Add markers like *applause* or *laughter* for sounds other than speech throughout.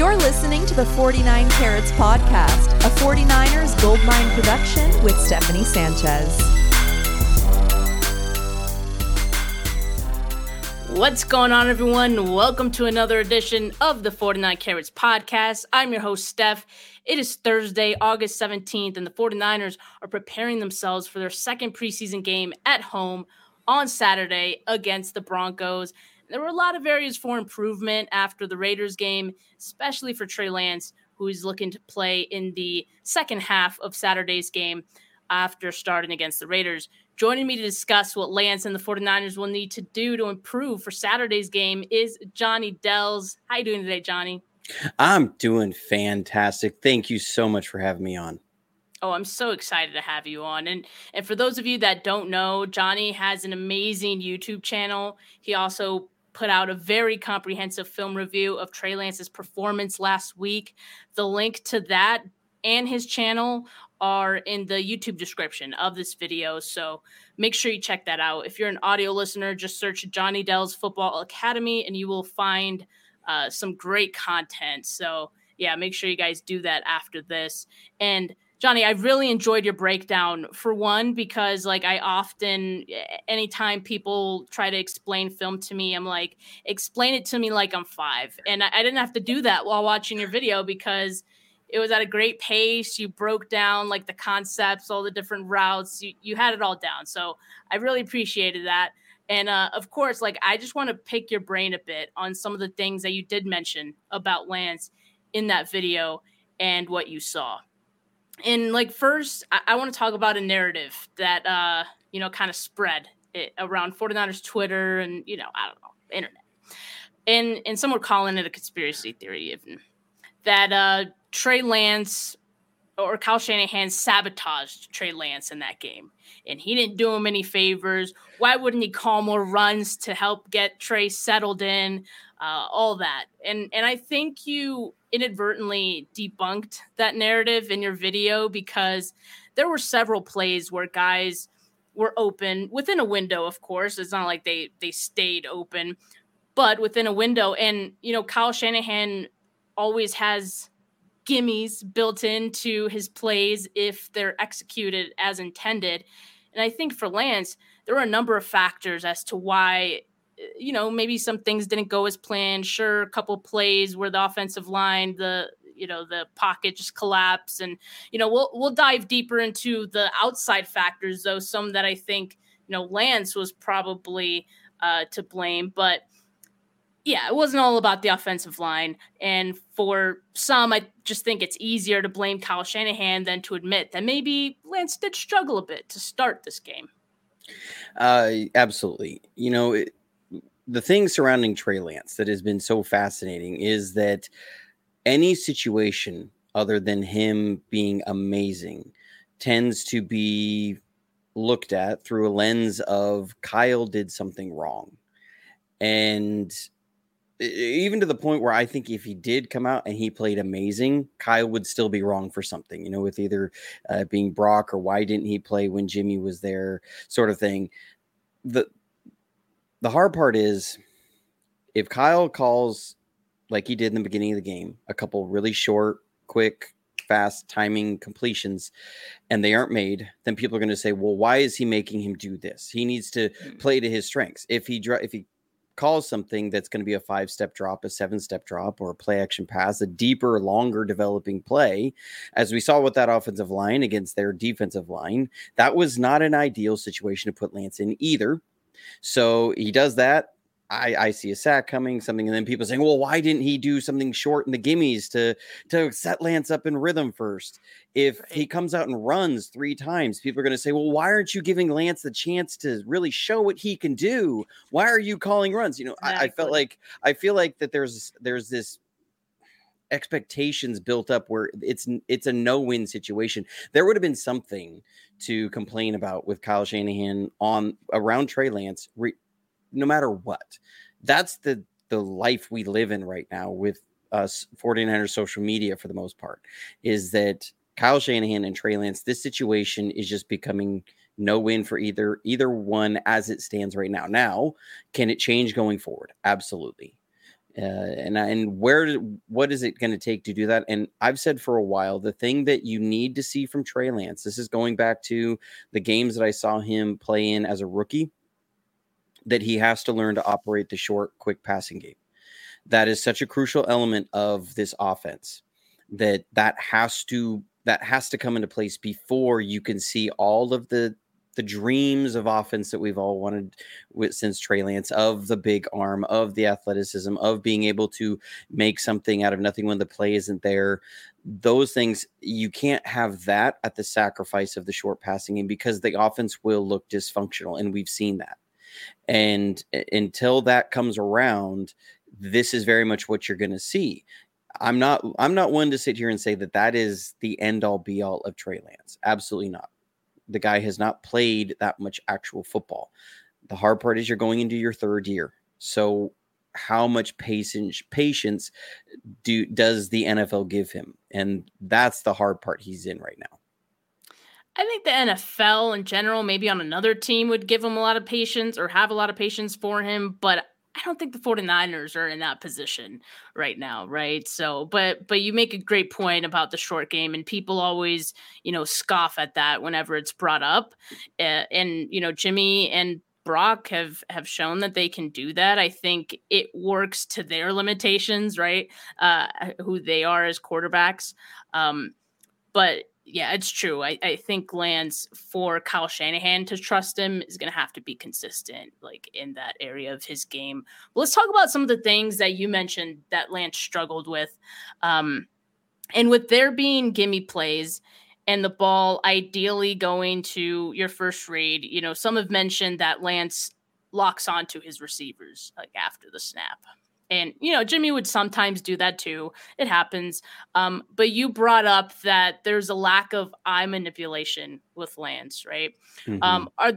You're listening to the 49 Carats Podcast, a 49ers Goldmine production with Stephanie Sanchez. What's going on, everyone? Welcome to another edition of the 49 Carats Podcast. I'm your host, Steph. It is Thursday, August 17th, and the 49ers are preparing themselves for their second preseason game at home on Saturday against the Broncos. There were a lot of areas for improvement after the Raiders game, especially for Trey Lance, who is looking to play in the second half of Saturday's game after starting against the Raiders. Joining me to discuss what Lance and the 49ers will need to do to improve for Saturday's game is Jonny Dels. How you doing today, Johnny? I'm doing fantastic. Thank you so much for having me on. Oh, I'm so excited to have you on. And and for those of you that don't know, Johnny has an amazing YouTube channel. He also put out a very comprehensive film review of Trey Lance's performance last week. The link to that and his channel are in the YouTube description of this video. So make sure you check that out. If you're an audio listener, just search Jonny Dels Football Academy and you will find uh, some great content. So yeah, make sure you guys do that after this. And Johnny, I really enjoyed your breakdown for one, because like I often, anytime people try to explain film to me, I'm like, explain it to me like I'm five. And I, I didn't have to do that while watching your video because it was at a great pace. You broke down like the concepts, all the different routes. You, you had it all down. So I really appreciated that. And uh, of course, like I just want to pick your brain a bit on some of the things that you did mention about Lance in that video and what you saw and like first i, I want to talk about a narrative that uh you know kind of spread it, around 49ers twitter and you know i don't know internet. And and some were calling it a conspiracy theory even that uh trey lance or Kyle Shanahan sabotaged Trey Lance in that game. And he didn't do him any favors. Why wouldn't he call more runs to help get Trey settled in? Uh, all that. And and I think you inadvertently debunked that narrative in your video because there were several plays where guys were open within a window of course it's not like they they stayed open but within a window and you know Kyle Shanahan always has gimmies built into his plays if they're executed as intended and I think for Lance there were a number of factors as to why you know, maybe some things didn't go as planned. Sure, a couple plays where the offensive line, the you know, the pocket just collapsed, and you know, we'll we'll dive deeper into the outside factors, though. Some that I think you know Lance was probably uh, to blame, but yeah, it wasn't all about the offensive line. And for some, I just think it's easier to blame Kyle Shanahan than to admit that maybe Lance did struggle a bit to start this game. Uh, absolutely. You know, it, the thing surrounding Trey Lance that has been so fascinating is that any situation other than him being amazing tends to be looked at through a lens of Kyle did something wrong. And even to the point where I think if he did come out and he played amazing, Kyle would still be wrong for something, you know, with either uh, being Brock or why didn't he play when Jimmy was there, sort of thing. The the hard part is if Kyle calls like he did in the beginning of the game, a couple really short, quick, fast timing completions and they aren't made, then people are going to say, "Well, why is he making him do this? He needs to hmm. play to his strengths. If he if he calls something that's going to be a five step drop, a seven step drop, or a play action pass, a deeper, longer developing play, as we saw with that offensive line against their defensive line, that was not an ideal situation to put Lance in either. So he does that. I, I see a sack coming, something, and then people saying, "Well, why didn't he do something short in the gimmies to to set Lance up in rhythm first? If he comes out and runs three times, people are going to say, "Well, why aren't you giving Lance the chance to really show what he can do? Why are you calling runs?" You know, exactly. I, I felt like I feel like that there's there's this expectations built up where it's it's a no-win situation. There would have been something to complain about with Kyle Shanahan on around Trey Lance, re, no matter what. That's the the life we live in right now with us 49ers social media for the most part is that Kyle Shanahan and Trey Lance, this situation is just becoming no win for either either one as it stands right now. Now, can it change going forward? Absolutely. Uh, and and where what is it going to take to do that? And I've said for a while the thing that you need to see from Trey Lance. This is going back to the games that I saw him play in as a rookie. That he has to learn to operate the short, quick passing game. That is such a crucial element of this offense. That that has to that has to come into place before you can see all of the the dreams of offense that we've all wanted with, since Trey Lance of the big arm, of the athleticism, of being able to make something out of nothing when the play isn't there. Those things you can't have that at the sacrifice of the short passing game because the offense will look dysfunctional, and we've seen that. And uh, until that comes around, this is very much what you're going to see. I'm not I'm not one to sit here and say that that is the end all be all of Trey Lance. Absolutely not the guy has not played that much actual football. The hard part is you're going into your third year. So how much patience patience do does the NFL give him? And that's the hard part he's in right now. I think the NFL in general, maybe on another team, would give him a lot of patience or have a lot of patience for him. But I don't think the 49ers are in that position right now, right? So, but but you make a great point about the short game and people always, you know, scoff at that whenever it's brought up. Uh, and you know, Jimmy and Brock have have shown that they can do that. I think it works to their limitations, right? Uh who they are as quarterbacks. Um but yeah, it's true. I, I think Lance for Kyle Shanahan to trust him is going to have to be consistent, like in that area of his game. But let's talk about some of the things that you mentioned that Lance struggled with. Um, and with there being gimme plays and the ball ideally going to your first read, you know, some have mentioned that Lance locks onto his receivers like after the snap. And, you know, Jimmy would sometimes do that too. It happens. Um, but you brought up that there's a lack of eye manipulation with Lance, right? Mm-hmm. Um, are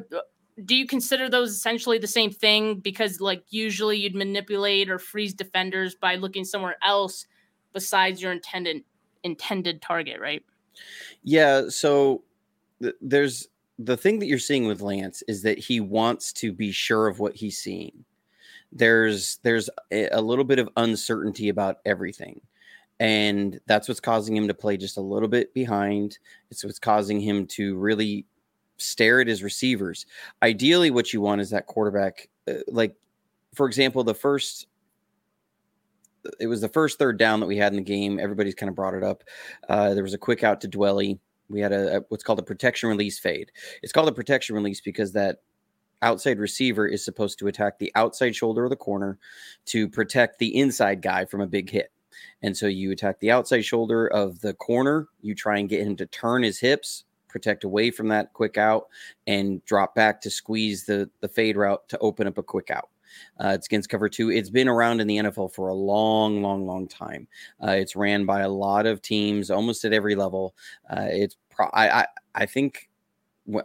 do you consider those essentially the same thing? Because like usually you'd manipulate or freeze defenders by looking somewhere else besides your intended intended target, right? Yeah. So th- there's the thing that you're seeing with Lance is that he wants to be sure of what he's seeing there's there's a little bit of uncertainty about everything. And that's what's causing him to play just a little bit behind. It's what's causing him to really stare at his receivers. Ideally what you want is that quarterback uh, like for example the first it was the first third down that we had in the game. Everybody's kind of brought it up. Uh, there was a quick out to Dwelley. We had a, a what's called a protection release fade. It's called a protection release because that outside receiver is supposed to attack the outside shoulder of the corner to protect the inside guy from a big hit. And so you attack the outside shoulder of the corner, you try and get him to turn his hips, protect away from that quick out, and drop back to squeeze the, the fade route to open up a quick out. Uh, it's against cover two. It's been around in the NFL for a long, long, long time. Uh, it's ran by a lot of teams, almost at every level. Uh, it's pro- I, I I think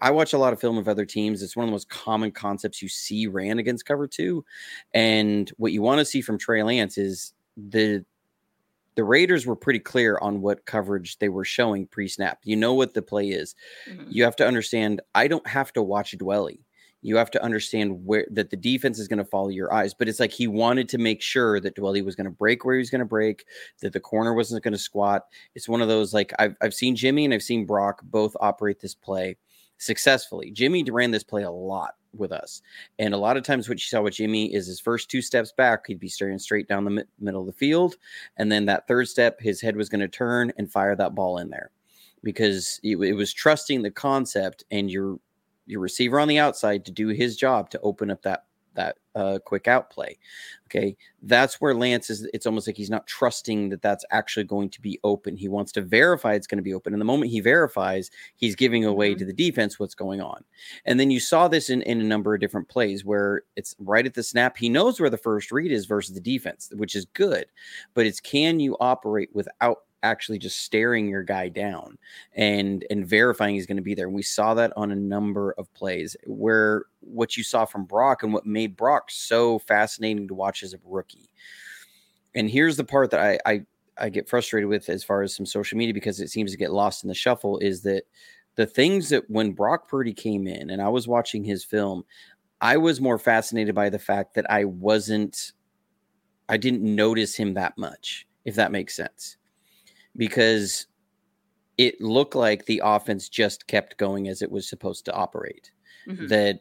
I watch a lot of film of other teams. It's one of the most common concepts you see ran against cover two. And what you want to see from Trey Lance is the the Raiders were pretty clear on what coverage they were showing pre-snap. You know what the play is. Mm-hmm. You have to understand I don't have to watch Dwelley. You have to understand where that the defense is going to follow your eyes. But it's like he wanted to make sure that Dwelley was going to break where he was going to break, that the corner wasn't going to squat. It's one of those like I've I've seen Jimmy and I've seen Brock both operate this play successfully. Jimmy ran this play a lot with us. And a lot of times, what you saw with Jimmy is his first two steps back, he'd be staring straight down the mi- middle of the field. And then that third step, his head was going to turn and fire that ball in there because it, it was trusting the concept and your your receiver on the outside to do his job to open up that that uh, quick out play. Okay, that's where Lance is. It's almost like he's not trusting that that's actually going to be open. He wants to verify it's going to be open, and the moment he verifies, he's giving away mm-hmm. to the defense what's going on. And then you saw this in in a number of different plays where it's right at the snap. He knows where the first read is versus the defense, which is good, but it's can you operate without actually just staring your guy down and and verifying he's going to be there. And we saw that on a number of plays where what you saw from Brock and what made Brock so fascinating to watch as a rookie. And here's the part that I I, I get frustrated with as far as some social media because it seems to get lost in the shuffle is that the things that when Brock Purdy came in and I was watching his film, I was more fascinated by the fact that I wasn't I didn't notice him that much, if that makes sense. Because it looked like the offense just kept going as it was supposed to operate. Mm-hmm. That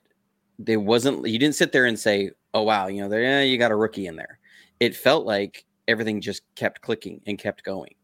there wasn't you didn't sit there and say, "Oh wow, you know, there eh, you got a rookie in there." It felt like everything just kept clicking and kept going.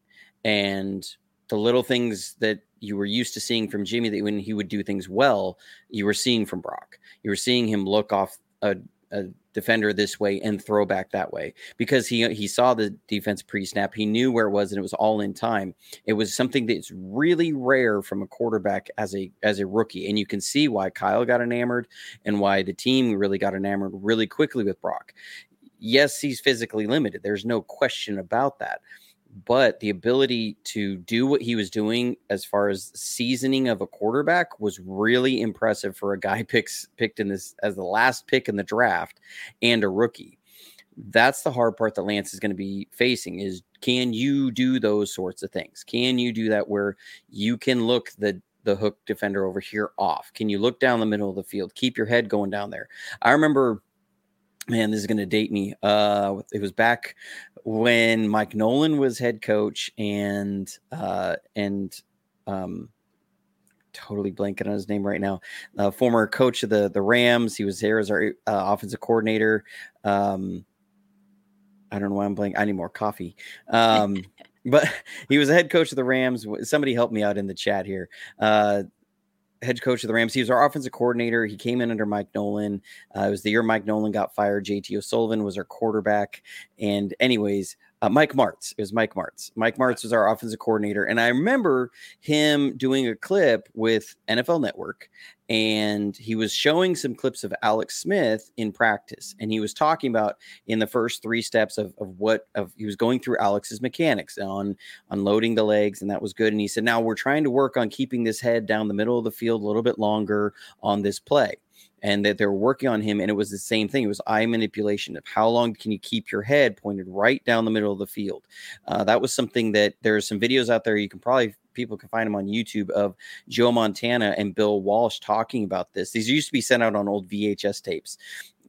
And the little things that you were used to seeing from Jimmy that when he would do things well, you were seeing from Brock. You were seeing him look off a, a defender this way and throw back that way because he he saw the defense pre-snap. He knew where it was and it was all in time. It was something that's really rare from a quarterback as a as a rookie, and you can see why Kyle got enamored and why the team really got enamored really quickly with Brock. Yes, he's physically limited. There's no question about that but the ability to do what he was doing as far as seasoning of a quarterback was really impressive for a guy *laughs* picks picked in this as the last pick in the draft and a rookie. That's the hard part that Lance is going to be facing is can you do those sorts of things? Can you do that where you can look the the hook defender over here off? Can you look down the middle of the field? Keep your head going down there. I remember man, this is going to date me. Uh, it was back when Mike Nolan was head coach, and uh, and um, totally blanking on his name right now. Uh, former coach of the the Rams. He was there as our uh, offensive coordinator. Um, I don't know why I'm blanking. I need more coffee. Um, *laughs* but *laughs* he was a head coach of the Rams. Somebody help me out in the chat here. Head coach of the Rams. He was our offensive coordinator. He came in under Mike Nolan. Uh, it was the year Mike Nolan got fired. JT O'Sullivan was our quarterback. And, anyways, uh, Mike Martz. It was Mike Martz. Mike Martz was our offensive coordinator. And I remember him doing a clip with NFL Network and he was showing some clips of Alex Smith in practice, and he was talking about in the first three steps of, of what of he was going through Alex's mechanics on unloading the legs, and that was good. And he said, now we're trying to work on keeping this head down the middle of the field a little bit longer on this play and that they're working on him. And it was the same thing. It was eye manipulation of how long can you keep your head pointed right down the middle of the field. Uh, that was something that there are some videos out there. You can probably people can find them on YouTube of Joe Montana and Bill Walsh talking about this. These used to be sent out on old VHS tapes,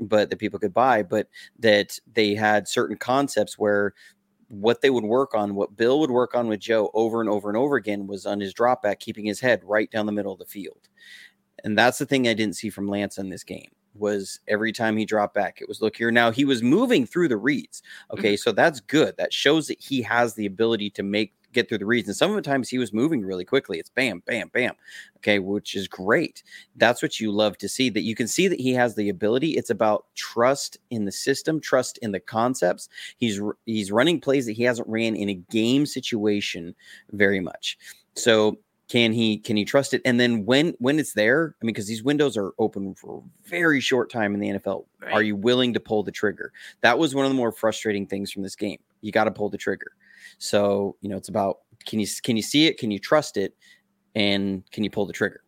but that people could buy, but that they had certain concepts where what they would work on, what Bill would work on with Joe over and over and over again was on his drop back, keeping his head right down the middle of the field. And that's the thing I didn't see from Lance in this game was every time he dropped back, it was look here. Now he was moving through the reads. Okay, mm-hmm. so that's good. That shows that he has the ability to make get through the reads. And some of the times he was moving really quickly. It's bam, bam, bam. Okay, which is great. That's what you love to see. That you can see that he has the ability. It's about trust in the system, trust in the concepts. He's he's running plays that he hasn't ran in a game situation very much. So can he can he trust it? And then when when it's there i mean because these windows are open for a very short time in the nfl right. are you willing to pull the trigger? That was one of the more frustrating things from this game. You got to pull the trigger. So you know it's about can you can you see it? Can you trust it? And can you pull the trigger?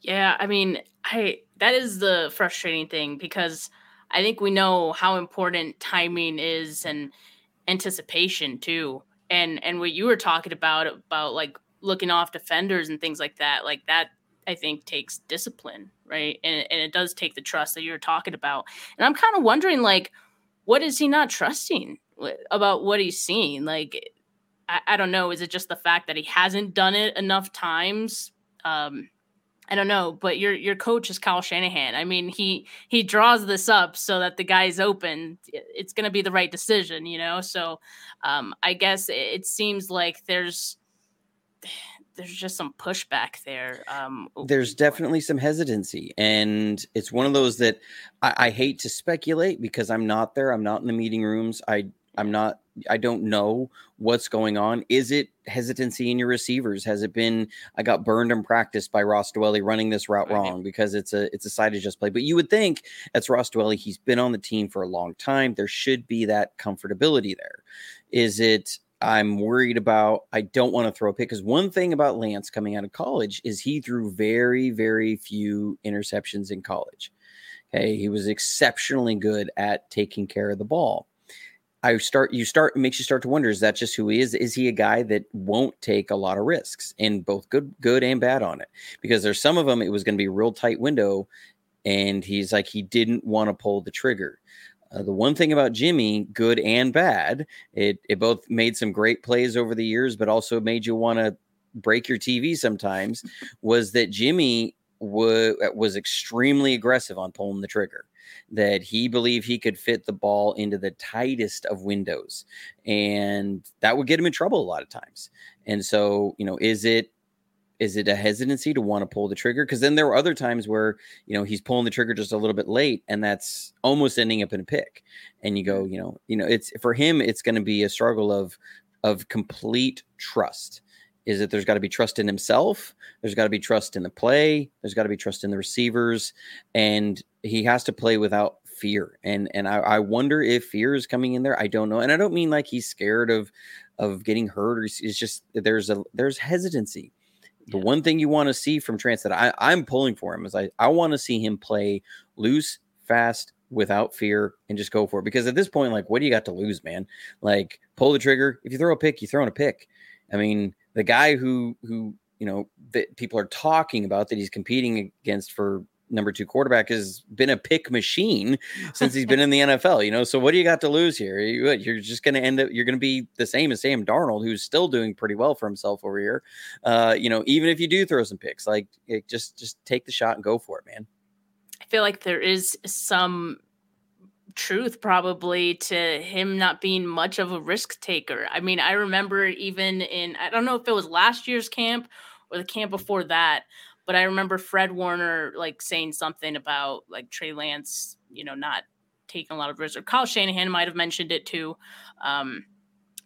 Yeah i mean i that is the frustrating thing because i think we know how important timing is and anticipation too. And and what you were talking about about like looking off defenders and things like that, like that I think takes discipline, right? And, and it does take the trust that you're talking about. And I'm kind of wondering, like, what is he not trusting about what he's seeing? Like, I, I, don't know. Is it just the fact that he hasn't done it enough times? Um, I don't know, but your your coach is Kyle Shanahan. I mean, he he draws this up so that the guy's open. It's going to be the right decision, you know. So, um, I guess it, it seems like there's there's just some pushback there. Um, there's definitely some hesitancy, and it's one of those that I, I, hate to speculate because I'm not there. I'm not in the meeting rooms. I I'm not. I don't know what's going on. Is it hesitancy in your receivers? Has it been I got burned in practice by Ross Dwelley running this route wrong because it's a it's a side adjust play? But you would think that's Ross Dwelley. He's been on the team for a long time. There should be that comfortability there. Is it I'm worried about. I don't want to throw a pick because one thing about Lance coming out of college is he threw very, very few interceptions in college. Okay, he was exceptionally good at taking care of the ball. I start, you start, makes you start to wonder: is that just who he is? Is he a guy that won't take a lot of risks and both good, good and bad on it? Because there's some of them it was going to be a real tight window, and he's like he didn't want to pull the trigger. Uh, the one thing about Jimmy, good and bad, it it both made some great plays over the years, but also made you want to break your TV sometimes. Was that Jimmy w- was extremely aggressive on pulling the trigger? That he believed he could fit the ball into the tightest of windows, and that would get him in trouble a lot of times. And so, you know, is it is it a hesitancy to want to pull the trigger? Because then there were other times where you know he's pulling the trigger just a little bit late, and that's almost ending up in a pick. And you go, mm-hmm. you know, you know, it's for him, it's going to be a struggle of of complete trust. Is that there's got to be trust in himself, there's got to be trust in the play, there's got to be trust in the receivers, and he has to play without fear. And and I, I wonder if fear is coming in there. I don't know, and I don't mean like he's scared of of getting hurt or it's just there's a there's hesitancy the yeah. one thing you want to see from Trance that I, I'm pulling for him is I, I want to see him play loose, fast, without fear, and just go for it. Because at this point, like, what do you got to lose, man? Like, pull the trigger. If you throw a pick, you throw in a pick. I mean, the guy who who you know that people are talking about that he's competing against for number two quarterback has been a pick machine *laughs* since he's been in the NFL. You know, so what do you got to lose here? You're just going to end up. You're going to be the same as Sam Darnold, who's still doing pretty well for himself over here. Uh, you know, even if you do throw some picks, like it, just just take the shot and go for it, man. I feel like there is some truth probably to him not being much of a risk taker. I mean, I remember even in I don't know if it was last year's camp or the camp before that, but I remember Fred Warner like saying something about like Trey Lance, you know, not taking a lot of risks. Or Kyle Shanahan might have mentioned it too. Um,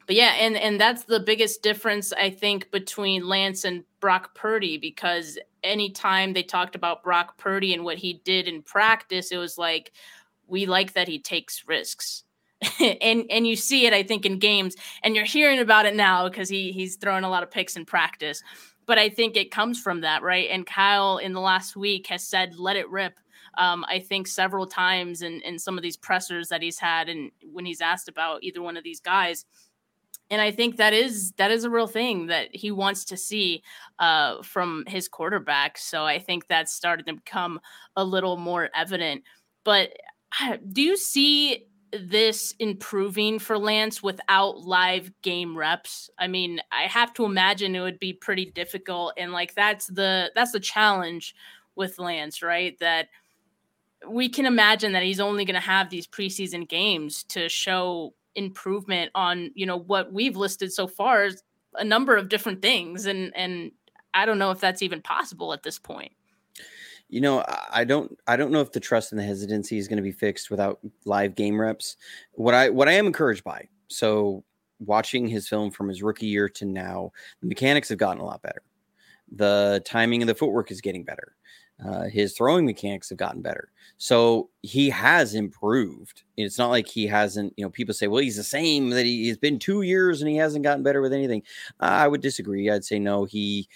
but yeah, and and that's the biggest difference I think between Lance and Brock Purdy because anytime they talked about Brock Purdy and what he did in practice, it was like we like that he takes risks. *laughs* and and you see it I think in games and you're hearing about it now because he he's throwing a lot of picks in practice but I think it comes from that, right? And Kyle in the last week has said, let it rip. Um, I think several times in, in some of these pressers that he's had and when he's asked about either one of these guys. And I think that is that is a real thing that he wants to see uh, from his quarterback. So I think that's started to become a little more evident. But uh, do you see this improving for Lance without live game reps? I mean, I have to imagine it would be pretty difficult and like that's the that's the challenge with Lance, right? That we can imagine that he's only going to have these preseason games to show improvement on, you know, what we've listed so far as a number of different things and and I don't know if that's even possible at this point. You know, I don't I don't know if the trust and the hesitancy is going to be fixed without live game reps. What I what I am encouraged by. So watching his film from his rookie year to now, the mechanics have gotten a lot better. The timing of the footwork is getting better. Uh, his throwing mechanics have gotten better. So he has improved. It's not like he hasn't, you know, people say, well, he's the same, that he, has been two years and he hasn't gotten better with anything. I would disagree. I'd say no, he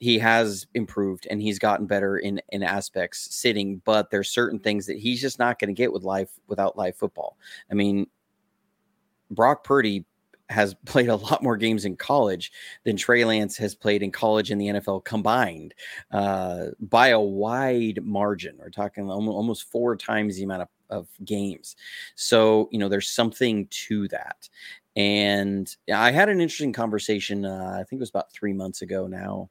he has improved and he's gotten better in in aspects sitting but there's certain things that he's just not going to get with life without live football i mean brock purdy has *laughs* played a lot more games in college than Trey Lance has played in college and the NFL combined uh, by a wide margin. We're talking almost four times the amount of, of games. So, you know, there's something to that. And I had an interesting conversation, uh, I think it was about three months ago now,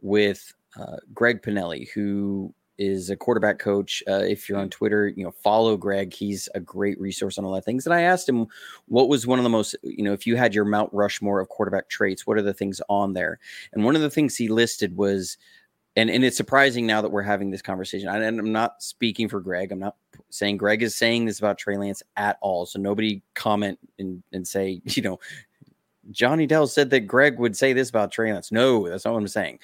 with uh, Greg Pinelli, who is a quarterback coach. Uh, if you're on Twitter, you know, follow Greg. He's a great resource on all that things. And I asked him what was one of the most, you know, if you had your Mount Rushmore of quarterback traits, what are the things on there? And one of the things he listed was, and, and it's surprising now that we're having this conversation. I, and I'm not speaking for Greg. I'm not saying Greg is saying this about Trey Lance at all. So nobody comment and, and say, *laughs* you know, Johnny Dell said that Greg would say this about Trey Lance. No, that's not what I'm saying.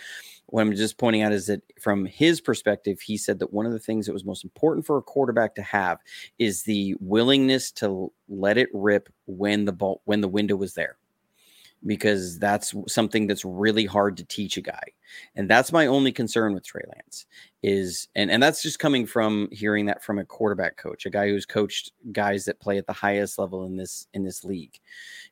What I'm just pointing out is that from his perspective, he said that one of the things that was most important for a quarterback to have is the willingness to let it rip when the ball when the window was there. Because that's something that's really hard to teach a guy. And that's my only concern with Trey Lance is and and that's just coming from hearing that from a quarterback coach, a guy who's coached guys that play at the highest level in this in this league.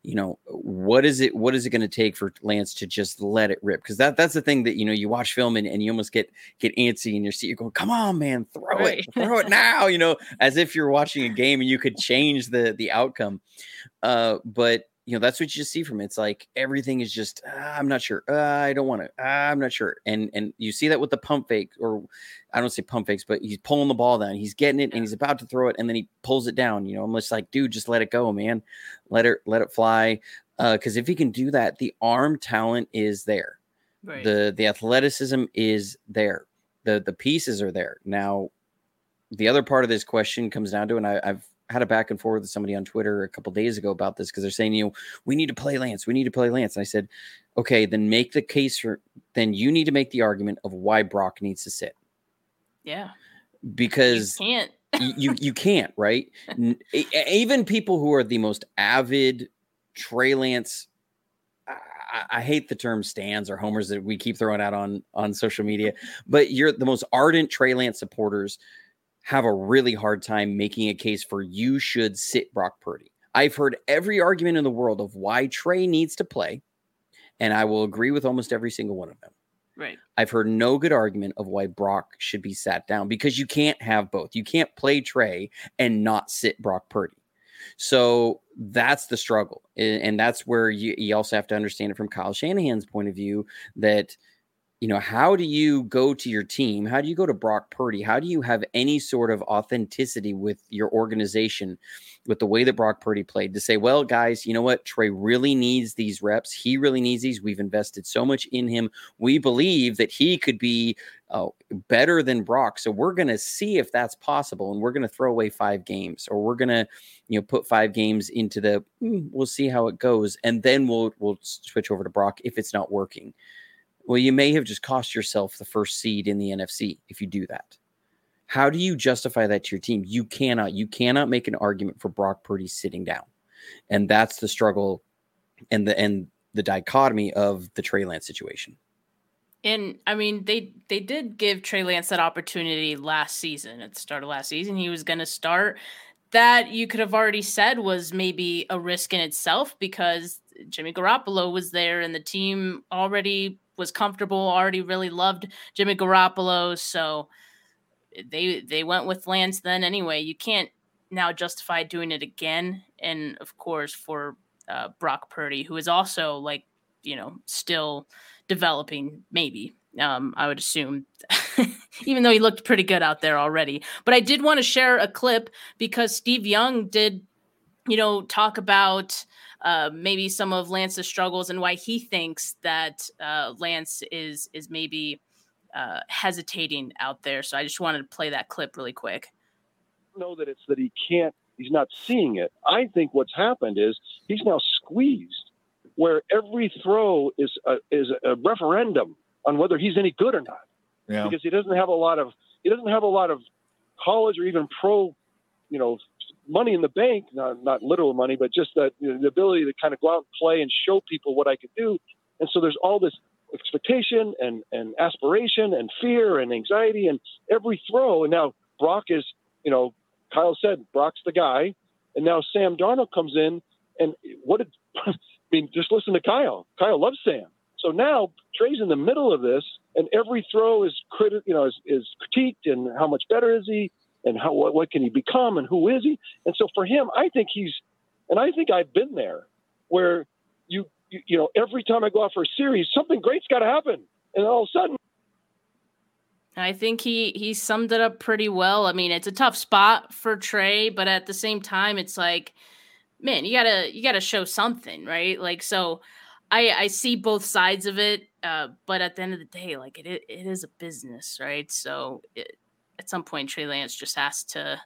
You know, what is it what is it going to take for Lance to just let it rip? Because that that's the thing that you know you watch film and, and you almost get get antsy in your seat. You're going, come on, man, throw right. it, *laughs* throw it now, you know, as if you're watching a game and you could change the the outcome. Uh, but you know that's what you just see from it. It's like everything is just ah, I'm not sure. Uh, I don't want to. Ah, I'm not sure. And and you see that with the pump fake, or I don't say pump fakes, but he's pulling the ball down. He's getting it and he's about to throw it, and then he pulls it down. You know, I'm just like, dude, just let it go, man. Let it let it fly. Because uh, if he can do that, the arm talent is there. Right. The the athleticism is there. The the pieces are there. Now, the other part of this question comes down to, and I, I've had a back and forth with somebody on Twitter a couple days ago about this because they're saying, you know, we need to play Lance, we need to play Lance. And I said, okay, then make the case for then you need to make the argument of why Brock needs to sit. Yeah. Because you can't. you you can't, right? *laughs* Even people who are the most avid Trey Lance I, I, hate the term stands or homers that we keep throwing out on on social media, but you're the most ardent Trey Lance supporters have a really hard time making a case for you should sit Brock Purdy. I've heard every argument in the world of why Trey needs to play, and I will agree with almost every single one of them. Right. I've heard no good argument of why Brock should be sat down because you can't have both. You can't play Trey and not sit Brock Purdy. So that's the struggle. And that's where you, you also have to understand it from Kyle Shanahan's point of view that – you know, how do you go to your team? How do you go to Brock Purdy? How do you have any sort of authenticity with your organization, with the way that Brock Purdy played to say, well, guys, you know what? Trey really needs these reps. He really needs these. We've invested so much in him. We believe that he could be uh, better than Brock. So we're going to see if that's possible. And we're going to throw away five games or we're going to, you know, put five games into the, mm, we'll see how it goes. And then we'll, we'll switch over to Brock if it's not working. Well, you may have just cost yourself the first seed in the NFC if you do that. How do you justify that to your team? You cannot. You cannot make an argument for Brock Purdy sitting down, and that's the struggle, and the and the dichotomy of the Trey Lance situation. And I mean, they they did give Trey Lance that opportunity last season. At the start of last season, he was going to start. That you could have already said was maybe a risk in itself because Jimmy Garoppolo was there and the team already was comfortable, already really loved Jimmy Garoppolo, so they they went with Lance then anyway. You can't now justify doing it again, and of course for uh, Brock Purdy, who is also like you know still developing, maybe. Um, I would assume, *laughs* even though he looked pretty good out there already. But I did want to share a clip because Steve Young did, you know, talk about uh, maybe some of Lance's struggles and why he thinks that uh, Lance is is maybe uh, hesitating out there. So I just wanted to play that clip really quick. Know that it's that he can't. He's not seeing it. I think what's happened is he's now squeezed, where every throw is a, is a referendum on whether he's any good or not. Yeah. Because he doesn't have a lot of he doesn't have a lot of college or even pro, you know, money in the bank, not, not literal money, but just that you know, the ability to kind of go out and play and show people what I could do. And so there's all this expectation and, and aspiration and fear and anxiety and every throw. And now Brock is, you know, Kyle said Brock's the guy. And now Sam Darnold comes in and what did, *laughs* I mean, just listen to Kyle. Kyle loves Sam. So now Trey's in the middle of this and every throw is criti- you know, is, is critiqued and how much better is he? And how what, what can he become and who is he? And so for him, I think he's, and I think I've been there, where you you, you know every time I go out for a series, something great's got to happen, and all of a sudden. I think he he summed it up pretty well. I mean, it's a tough spot for Trey, but at the same time, it's like, man, you gotta you gotta show something, right? Like, so I I see both sides of it, uh, but at the end of the day, like it it is a business, right? So it, at some point Trey Lance just has to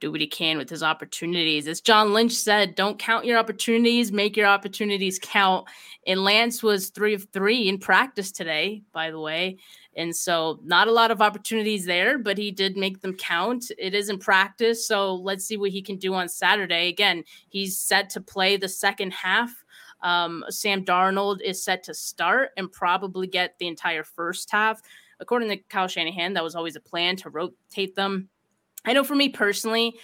do what he can with his opportunities. As John Lynch said, don't count your opportunities, make your opportunities count. And Lance was three of three in practice today, by the way. And so, not a lot of opportunities there, but he did make them count. It is in practice. So, let's see what he can do on Saturday. Again, he's set to play the second half Um, Sam Darnold is set to start and probably get the entire first half. According to Kyle Shanahan, that was always a plan to rotate them. I know for me personally,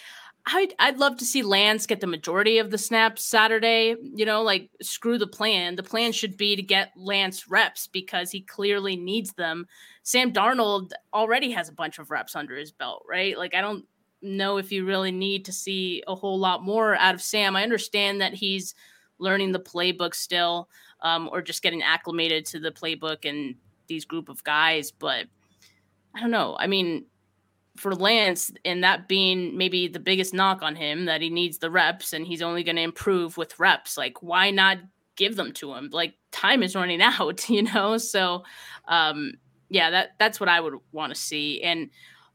I'd, I'd love to see Lance get the majority of the snaps Saturday. You know, like screw the plan. The plan should be to get Lance reps because he clearly needs them. Sam Darnold already has a bunch of reps under his belt, right? Like, I don't know if you really need to see a whole lot more out of Sam. I understand that he's learning the playbook still um, or just getting acclimated to the playbook and these group of guys, but I don't know. I mean, for Lance and that being maybe the biggest knock on him that he needs the reps and he's only going to improve with reps. Like, why not give them to him? Like, time is running *laughs* out, you know? So, um, yeah, that that's what I would want to see. And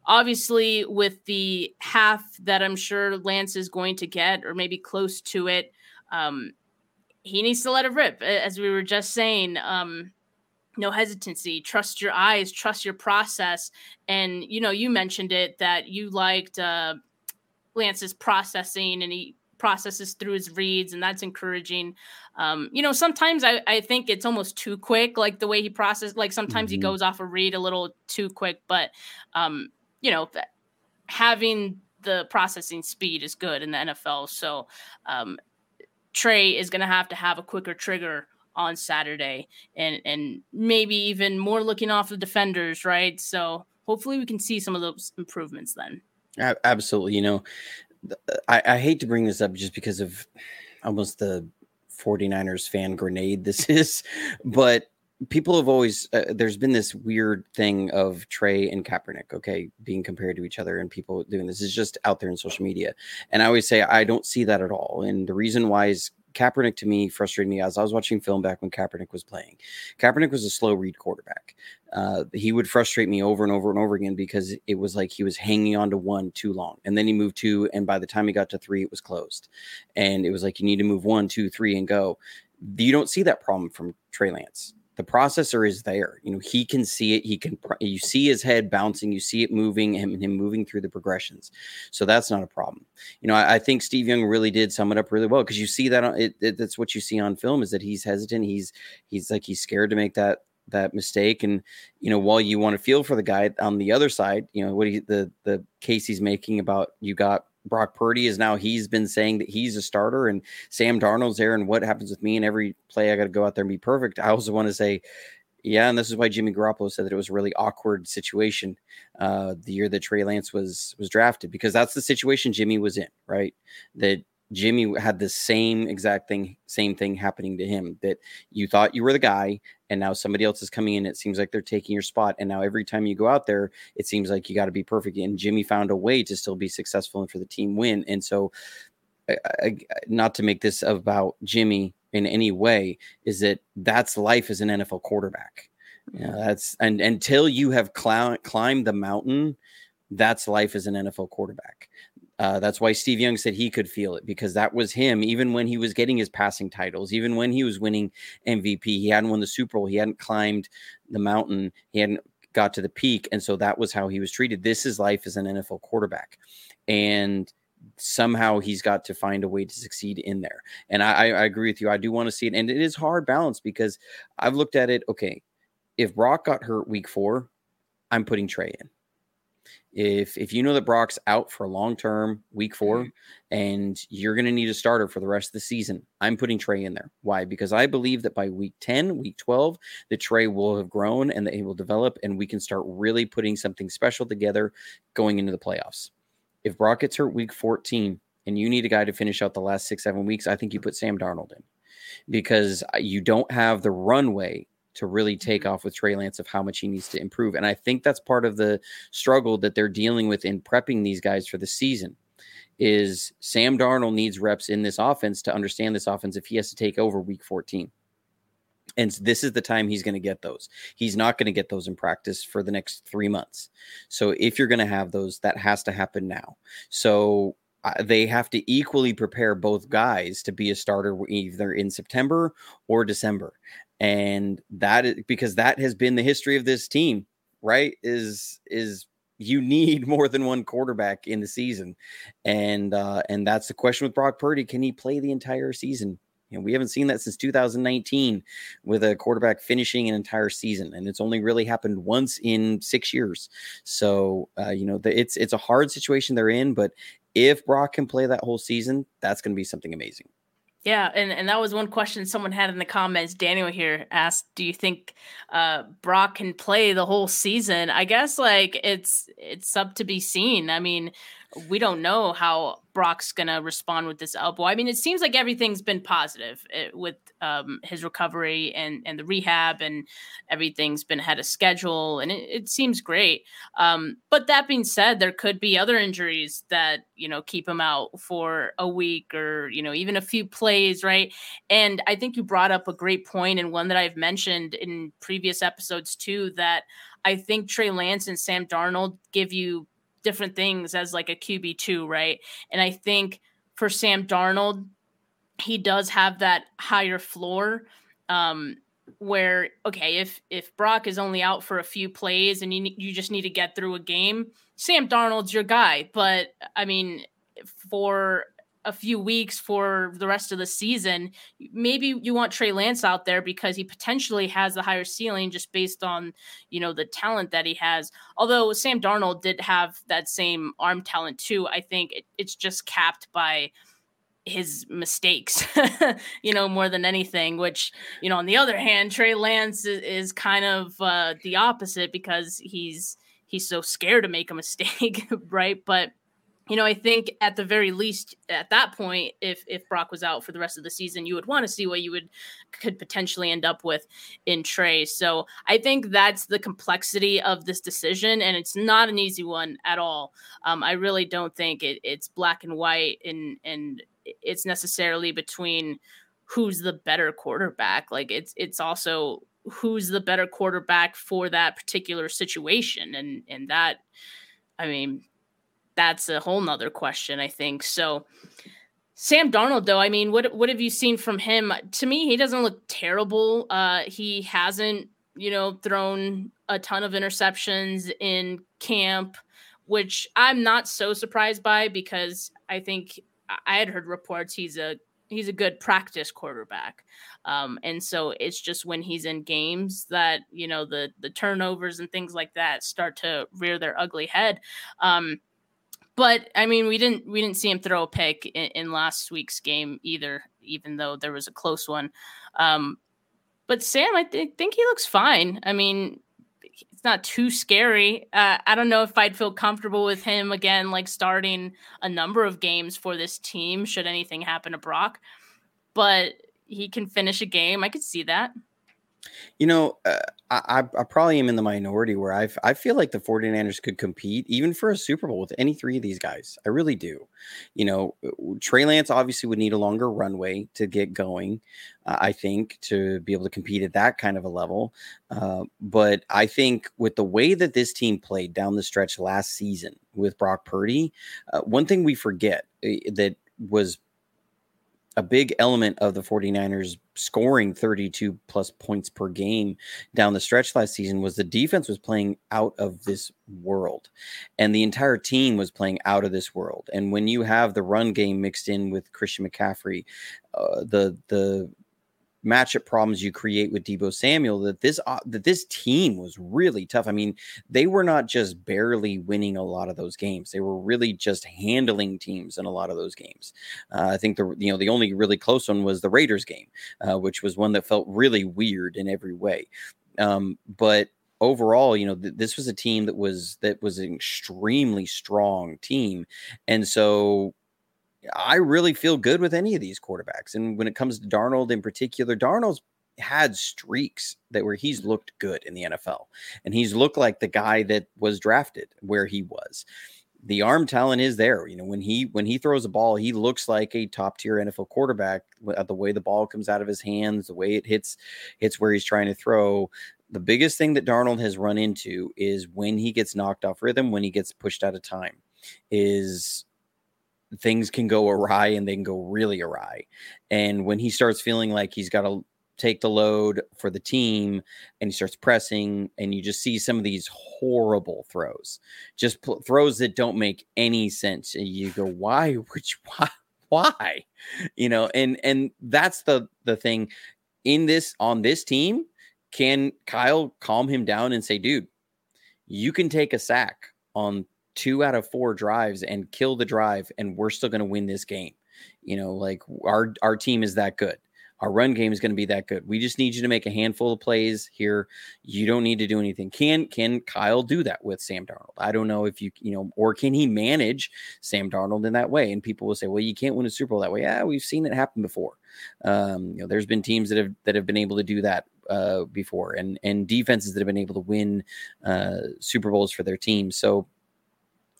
obviously, with the half that I'm sure Lance is going to get, or maybe close to it, um, he needs to let it rip. As we were just saying, um, no hesitancy. Trust your eyes trust your process. And you know you mentioned it that you liked uh lance's processing and he processes through his reads and that's encouraging. Um you know sometimes i i think it's almost too quick like the way he processes like sometimes mm-hmm. he goes off a read a little too quick but um you know having the processing speed is good in the nfl so um trey is going to have to have a quicker trigger on Saturday and and maybe even more looking off the defenders, right? So hopefully we can see some of those improvements then. Absolutely. You know, I, I hate to bring this up just because of almost the 49ers fan grenade *laughs* this is, but people have always uh, there's been this weird thing of Trey and Kaepernick, okay, being compared to each other, and people doing this is just out there in social media. And I always say I don't see that at all. And the reason why is Kaepernick to me frustrated me as I was watching film back when Kaepernick was playing. Kaepernick was a slow read quarterback. Uh, he would frustrate me over and over and over again because it was like he was hanging on to one too long, and then he moved two, and by the time he got to three, it was closed, and it was like you need to move one, two, three, and go. You don't see that problem from Trey Lance the processor is there. You know, he can see it. He can, you see his head bouncing, you see it moving, him, him moving through the progressions. So that's not a problem. You know, I, I think Steve Young really did sum it up really well because you see that on, it, it, that's what you see on film is that he's hesitant. He's, he's like, he's scared to make that, that mistake. And, you know, while you want to feel for the guy on the other side, you know, what he, the, the case he's making about you got Brock Purdy is now he's been saying that he's a starter and Sam Darnold's there and what happens with me and every play I got to go out there and be perfect. I also want to say, yeah, and this is why Jimmy Garoppolo said that it was a really awkward situation uh, the year that Trey Lance was was drafted because that's the situation Jimmy was in, right? That Jimmy had the same exact thing, same thing happening to him that you thought you were the guy, and now somebody else is coming in. It seems like they're taking your spot. And now every time you go out there, it seems like you got to be perfect. And Jimmy found a way to still be successful and for the team win. And so, I, I, not to make this about Jimmy in any way, is that that's life as an NFL quarterback. Yeah, mm-hmm. that's and until you have cl- climbed the mountain, that's life as an NFL quarterback. Uh, that's why Steve Young said he could feel it because that was him. Even when he was getting his passing titles, even when he was winning MVP, he hadn't won the Super Bowl. He hadn't climbed the mountain. He hadn't got to the peak, and so that was how he was treated. This is life as an NFL quarterback, and somehow he's got to find a way to succeed in there. And I, I agree with you. I do want to see it, and it is hard balance because I've looked at it. Okay, if Brock got hurt week four, I'm putting Trey in if if you know that Brock's out for long term, week 4 mm-hmm. and you're going to need a starter for the rest of the season, I'm putting Trey in there. Why? Because I believe that by week 10, week 12, the Trey will have grown and that he will develop, and we can start really putting something special together going into the playoffs. If Brock gets hurt week 14 and you need a guy to finish out the last six, seven weeks, I think you put Sam Darnold in because uh, you don't have the runway to really take mm-hmm. off with Trey Lance of how much he needs to improve. And I think that's part of the struggle that they're dealing with in prepping these guys for the season is Sam Darnold needs reps in this offense to understand this offense if he has to take over week 14. And this is the time he's going to get those. He's not going to get those in practice for the next three months. So if you're going to have those, that has to happen now. So uh, they have to equally prepare both guys to be a starter either in September or December and that is because that has been the history of this team right is is you need *laughs* more than one quarterback in the season and uh and that's the question with Brock Purdy can he play the entire season know, we haven't seen that since 2019 with a quarterback finishing an entire season, and it's only really happened once in six years. So, uh, you know, the, it's it's a hard situation they're in, but if Brock can play that whole season, that's going to be something amazing. Yeah, and, and that was one question someone had in the comments. Daniel here asked, "Do you think uh, Brock can play the whole season?" I guess like it's it's up to be seen. I mean, we don't know how Brock's gonna respond with this elbow. I mean, it seems like everything's been positive eh, with um, his recovery and and the rehab, and everything's been ahead of schedule, and it, it seems great. Um, but that being said, there could be other injuries that you know keep him out for a week or you know even a few plays, right? And I think you brought up a great point and one that I've mentioned in previous episodes too that. I think Trey Lance and Sam Darnold give you different things as like a QB2, right? And I think for Sam Darnold, he does have that higher floor um where okay, if if Brock is only out for a few plays and you you just need to get through a game, Sam Darnold's your guy, but I mean for a few weeks for the rest of the season. Maybe you want Trey Lance out there because he potentially has the higher ceiling just based on, you know, the talent that he has. Although Sam Darnold did have that same arm talent too, I think it, it's just capped by his mistakes, *laughs* you know, more than anything, which, you know, on the other hand, Trey Lance is, is kind of uh, the opposite because he's he's so scared to make a mistake, *laughs* right? But you know, I think at the very least at that point, if if Brock was out for the rest of the season, you would want to see what you would could potentially end up with in Trey. So I think that's the complexity of this decision, and it's not an easy one at all. Um, I really don't think it, it's black and white, and and it's necessarily between who's the better quarterback. Like it's it's also who's the better quarterback for that particular situation, and and that. I mean, that's a whole nother question, I think. So Sam Darnold, though, I mean, what what have you seen from him? To me, he doesn't look terrible. Uh, he hasn't, you know, thrown a ton of interceptions in camp, which I'm not so surprised by because I think I had heard reports he's a he's a good practice quarterback. Um, and so it's just when he's in games that you know the the turnovers and things like that start to rear their ugly head. Um, but I mean, we didn't we didn't see him throw a pick in, in last week's game either, even though there was a close one. Um, but Sam, I th- think he looks fine. I mean, it's not too scary. Uh, I don't know if I'd feel comfortable with him again, like starting a number of games for this team should anything happen to Brock. But he can finish a game. I could see that. You know, uh, I, I probably am in the minority where I, I feel like the 49ers could compete even for a Super Bowl with any three of these guys. I really do. You know, uh, Trey Lance obviously would need a longer runway to get going, uh, I think, to be able to compete at that kind of a level. Uh, but I think with the way that this team played down the stretch last season with Brock Purdy, uh, one thing we forget uh, that was a big element of the 49ers scoring 32 plus points per game down the stretch last season was the defense was playing out of this world. And the entire team was playing out of this world. And when you have the run game mixed in with Christian McCaffrey uh, the the matchup problems you create with Deebo Samuel that this uh, that this team was really tough. I mean, they were not just barely winning a lot of those games; they were really just handling teams in a lot of those games. Uh, I think the you know the only really close one was the Raiders game, uh, which was one that felt really weird in every way. Um, but overall, you know, th- this was a team that was that was an extremely strong team, and so I really feel good with any of these quarterbacks. And when it comes to Darnold in particular, Darnold's had streaks that where he's looked good in the NFL. And he's looked like the guy that was drafted where he was. The arm talent is there. You know, when he when he throws a ball, he looks like a top tier NFL quarterback. Uh, the way the ball comes out of his hands, the way it hits hits where he's trying to throw. The biggest thing that Darnold has run into is when he gets knocked off rhythm, when he gets pushed out of time, is things can go awry and they can go really awry. And when he starts feeling like he's got to take the load for the team and he starts pressing and you just see some of these horrible throws just pl- throws that don't make any sense and you go why would you why why? You know, and and that's the the thing in this on this team. Can Kyle calm him down and say, dude, you can take a sack on two out of four drives and kill the drive, and we're still going to win this game. You know, like our our team is that good. Our run game is going to be that good. We just need you to make a handful of plays here. You don't need to do anything. Can can Kyle do that with Sam Darnold? I don't know if you you know, or can he manage Sam Darnold in that way? And people will say, well, you can't win a Super Bowl that way. Yeah, we've seen it happen before. Um, you know, there's been teams that have that have been able to do that uh, before, and and defenses that have been able to win uh, Super Bowls for their teams. So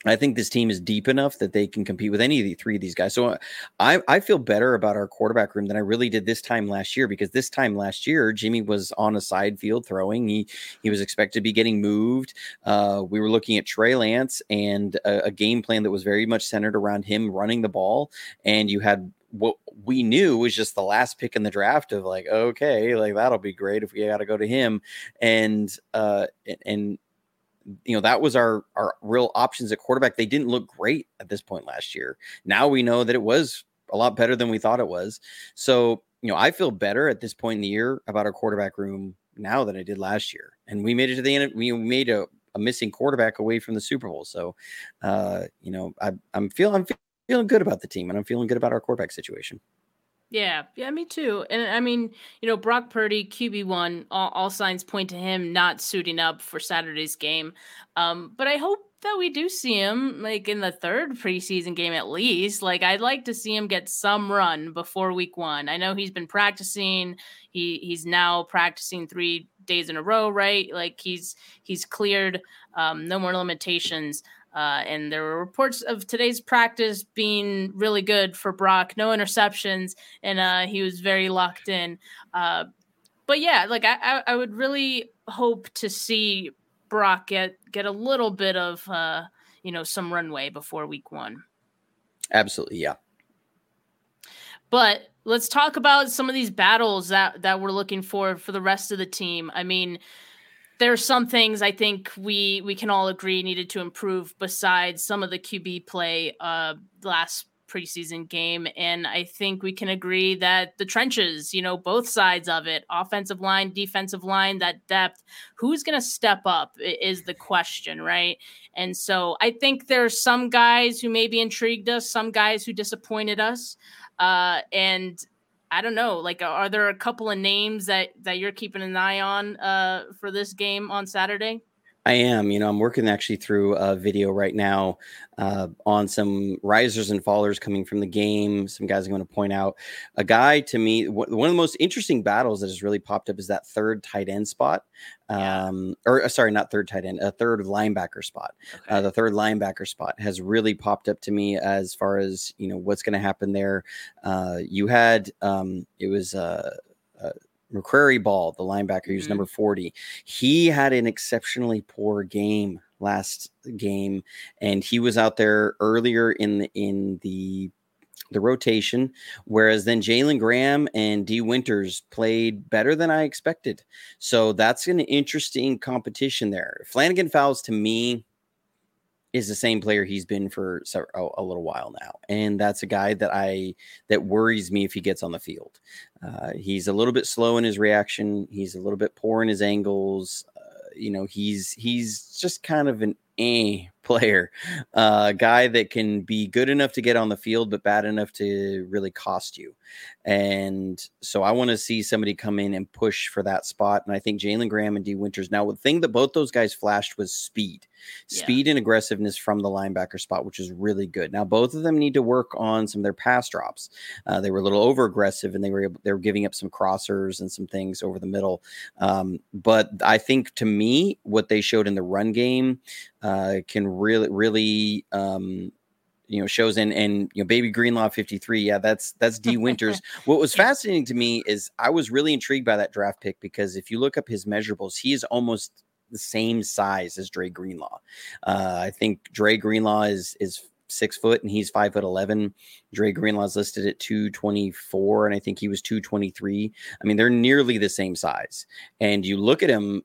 I think this team is deep enough that they can compete with any of the three of these guys. So uh, I, I feel better about our quarterback room than I really did this time last year because this time last year Jimmy was on a side field throwing. He he was expected to be getting moved. Uh, we were looking at Trey Lance and a, a game plan that was very much centered around him running the ball, and you had what we knew was just the last pick in the draft of like okay like that'll be great if we got to go to him and uh and you know that was our our real options at quarterback. They didn't look great at this point last year. Now we know that it was a lot better than we thought it was. So you know i feel better at this point in the year about our quarterback room now than i did last year. And we made it to the end we made a, a missing quarterback away from the super bowl. So uh you know I, i'm feeling i'm feeling good about the team and i'm feeling good about our quarterback situation yeah, yeah, me too. And I mean, you know, Brock Purdy, QB one, all, all, signs point to him not suiting up for Saturday's game. Um, but I hope that we do see him like in the third preseason game at least. Like I'd like to see him get some run before week one. I know he's been practicing. He he's now practicing three days in a row, right? Like he's he's cleared um, no more limitations. Uh, and there were reports of today's practice being really good for Brock, no interceptions, and uh, he was very locked in. Uh, but yeah, like I, I would really hope to see Brock get get a little bit of uh, you know some runway before week one. Absolutely, yeah. But let's talk about some of these battles that that we're looking for for the rest of the team. I mean there's some things I think we we can all agree needed to improve besides some of the QB play uh last preseason game and I think we can agree that the trenches, you know, both sides of it, offensive line, defensive line, that depth, who's going to step up is the question, right? And so I think there's some guys who maybe intrigued us, some guys who disappointed us. Uh, and I don't know. Like, are there a couple of names that that you're keeping an eye on uh, for this game on Saturday? I am. You know, I'm working actually through a video right now uh, on some risers and fallers coming from the game. Some guys I'm going to point out. A guy to me, one of the most interesting battles that has really popped up is that third tight end spot. Um, yeah. Or uh, sorry, not third tight end, a third linebacker spot. Uh, okay. Uh, the third linebacker spot has really popped up to me as far as you know what's going to happen there. Uh, you had um, it was. Uh Ball, the linebacker, who's mm-hmm. number 40. He had an exceptionally poor game last game, and he was out there earlier in the in the the rotation, whereas then Jalen Graham and Dee Winters played better than I expected. So that's an interesting competition there. flanagan fouls to me is the same player he's been for a, a, little while now, and that's a guy that I that worries me if he gets on the field. Uh, he's a little bit slow in his reaction. He's a little bit poor in his angles. Uh, you know, he's he's just kind of an eh *laughs* player, a uh, guy that can be good enough to get on the field, but bad enough to really cost you. And so I want to see somebody come in and push for that spot. And I think Jalen Graham and Dee Winters. Now, the thing that both those guys flashed was speed, yeah. speed and aggressiveness from the linebacker spot, which is really good. Now, both of them need to work on some of their pass drops. Uh, they were a little over aggressive and they were they were giving up some crossers and some things over the middle. Um, but I think to me, what they showed in the run game uh, can really, really, um, you know, shows in and you know, baby Greenlaw 53. Yeah, that's that's Dee Winters. *laughs* what was fascinating to me is I was really intrigued by that draft pick because if you look up his measurables, he is almost the same size as Dre Greenlaw. Uh, I think Dre Greenlaw is is six foot and he's five foot eleven. Dre Greenlaw's listed at two twenty four, and I think he was two twenty three. I mean, they're nearly the same size. And you look at him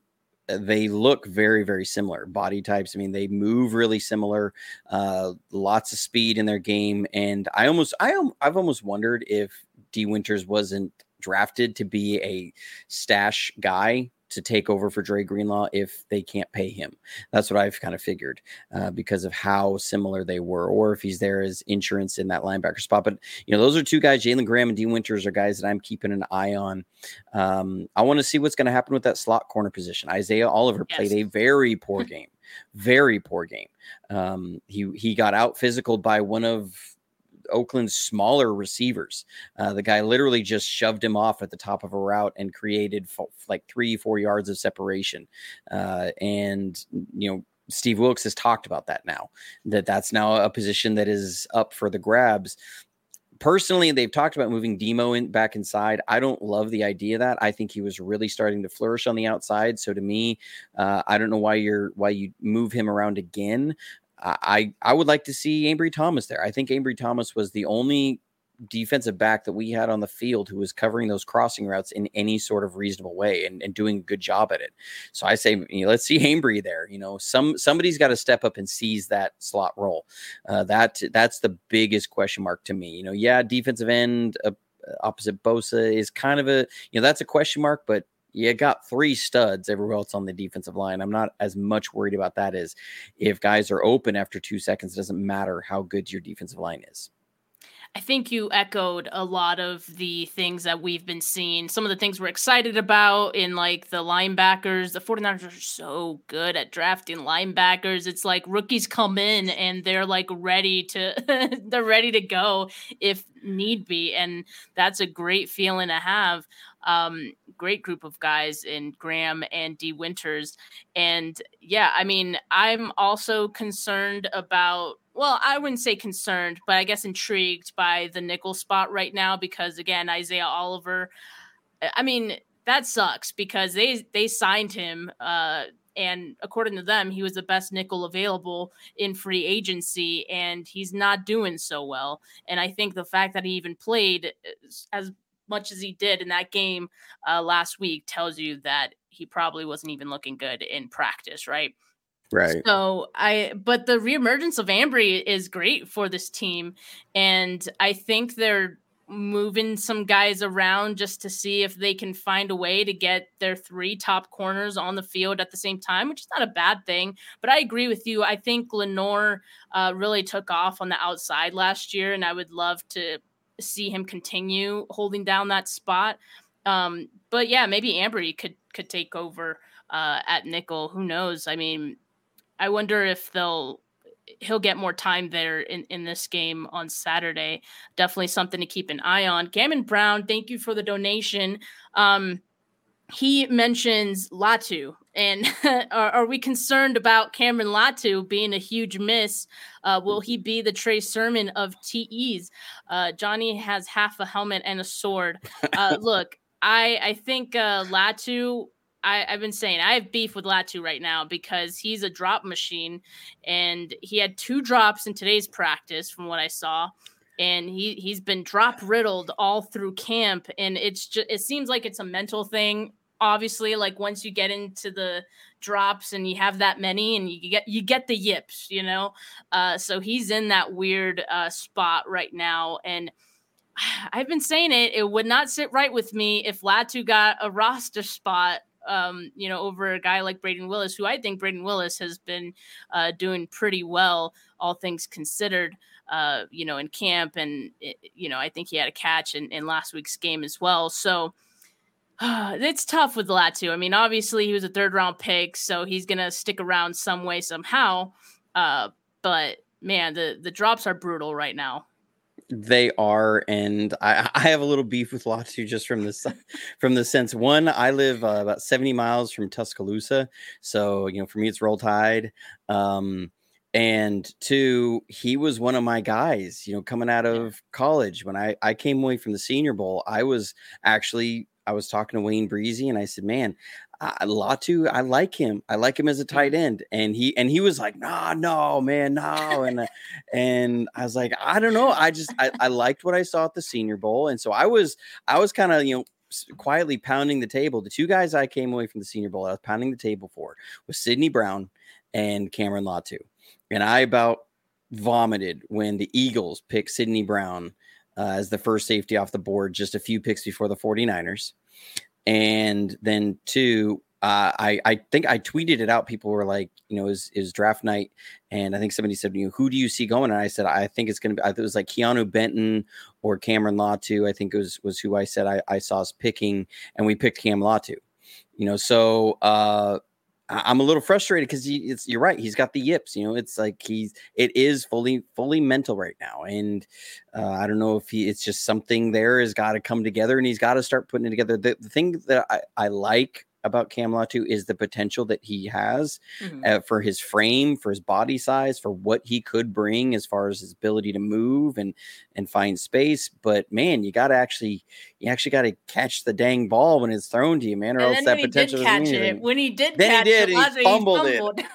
they look very very similar body types i mean they move really similar uh lots of speed in their game and i almost i i've almost wondered if Dee Winters wasn't drafted to be a stash guy to take over for Dre Greenlaw if they can't pay him. That's what I've kind of figured uh, because of how similar they were, or if he's there as insurance in that linebacker spot. But you know, those are two guys. Jalen Graham and Dee Winters are guys that I'm keeping an eye on. Um, I want to see what's going to happen with that slot corner position. Isaiah Oliver yes. played a very *laughs* poor game, very poor game. Um, he he got out physical by one of Oakland's smaller receivers. Uh, the guy literally just shoved him off at the top of a route and created fo- like three, four yards of separation. Uh, and, you know, Steve Wilks has talked about that now, that that's now a position that is up for the grabs. Personally, they've talked about moving Demo in back inside. I don't love the idea that. I think he was really starting to flourish on the outside. So to me, uh, I don't know why you're why you move him around again. I I would like to see Ambry Thomas there. I think Ambry Thomas was the only defensive back that we had on the field who was covering those crossing routes in any sort of reasonable way and, and doing a good job at it. So I say, you know, let's see Ambry there. You know, some somebody's got to step up and seize that slot role. Uh, that that's the biggest question mark to me. You know, yeah, defensive end uh, opposite Bosa is kind of a you know that's a question mark, but you got three studs everywhere else on the defensive line. I'm not as much worried about that as if guys are open after two seconds, it doesn't matter how good your defensive line is. I think you echoed a lot of the things that we've been seeing. Some of the things we're excited about in like the linebackers. The 49ers are so good at drafting linebackers. It's like rookies come in and they're like ready to *laughs* they're ready to go if need be and that's a great feeling to have. Um, great group of guys in Graham and Dee Winters. And yeah, I mean, I'm also concerned about well, I wouldn't say concerned, but I guess intrigued by the nickel spot right now because again, Isaiah Oliver. I mean, that sucks because they they signed him, uh, and according to them, he was the best nickel available in free agency, and he's not doing so well. And I think the fact that he even played as much as he did in that game uh, last week tells you that he probably wasn't even looking good in practice, right? Right. So I, but the reemergence of Ambry is great for this team, and I think they're moving some guys around just to see if they can find a way to get their three top corners on the field at the same time, which is not a bad thing. But I agree with you. I think Lenoir uh, really took off on the outside last year, and I would love to see him continue holding down that spot. Um, but yeah, maybe Ambry could could take over uh, at nickel. Who knows? I mean, I wonder if they'll he'll get more time there in, in this game on Saturday. Definitely something to keep an eye on. Gammon Brown, thank you for the donation. Um, he mentions Latu. And *laughs* are, are, we concerned about Cameron Latu being a huge miss? Uh, will he be the Trey Sermon of TEs? Uh, Jonny has half a helmet and a sword. Uh, *laughs* look, I I think uh, Latu I, have been saying I have beef with Latu right now because he's a drop machine, and he had two drops in today's practice, from what I saw, and he he's been drop riddled all through camp, and it's just it seems like it's a mental thing. Obviously, like once you get into the drops and you have that many, and you get you get the yips, you know. Uh, so he's in that weird uh, spot right now, and. *sighs* I've been saying it. It would not sit right with me if Latu got a roster spot um, you know, over a guy like Brayden Willis, who I think Brayden Willis has been uh, doing pretty well, all things considered, uh, you know, in camp. And, it, you know, I think he had a catch in, in last week's game as well. So *sighs* it's tough with Latu. I mean, obviously, he was a third round pick, so he's going to stick around some way, somehow. Uh, but man, the, the drops are brutal right now. They are, and I, I have a little beef with Latu just from this from the sense. One, I live uh, about seventy miles from Tuscaloosa, so you know for me it's Roll Tide. Um, and two, he was one of my guys. You know, coming out of college when I I came away from the Senior Bowl, I was actually I was talking to Wayne Breezy, and I said, "Man, I, Latu, I like him. I like him as a tight mm-hmm. end. And he and he was like, nah, no, man, no. And uh, and I was like, I don't know. I just I, I liked what I saw at the senior bowl. And so I was I was kind of, you know, quietly pounding the table. The two guys I came away from the Senior Bowl, I was pounding the table for was Sydney Brown and Cameron Latu. And I about vomited when the Eagles picked Sydney Brown uh, as the first safety off the board just a few picks before the 49ers. And then two, uh, I I think I tweeted it out. People were like, you know, is is draft night, and I think somebody said, you know, who do you see going? And I said, I think it's going to be. it was like Keanu Benton or Cameron Latu. I think it was was who I said I, I saw us picking, and we picked Cam Latu. You know, so uh, I'm a little frustrated because you're right. He's got the yips. You know, it's like he's it is fully fully mental right now, and uh, I don't know if he it's just something there has got to come together, and he's got to start putting it together. The, the thing that I, I like about Cam Latu is the potential that he has mm-hmm. uh, for his frame, for his body size, for what he could bring as far as his ability to move and and find space. But man, you got to actually you actually got to catch the dang ball when it's thrown to you, man, or and else that potential. Catch it. When he did, then he did. It, he, fumbled he fumbled, it.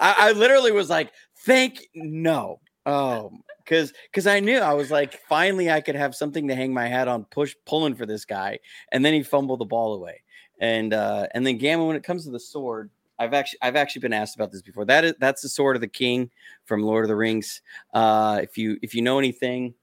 I, I *laughs* literally was like, "Thank no." Oh, because because I knew I was like, finally, I could have something to hang my hat on, push pulling for this guy, and then he fumbled the ball away. And uh, and then Gamma, when it comes to the sword, I've actually I've actually been asked about this before. That is that's the sword of the king from Lord of the Rings. Uh, if you if you know anything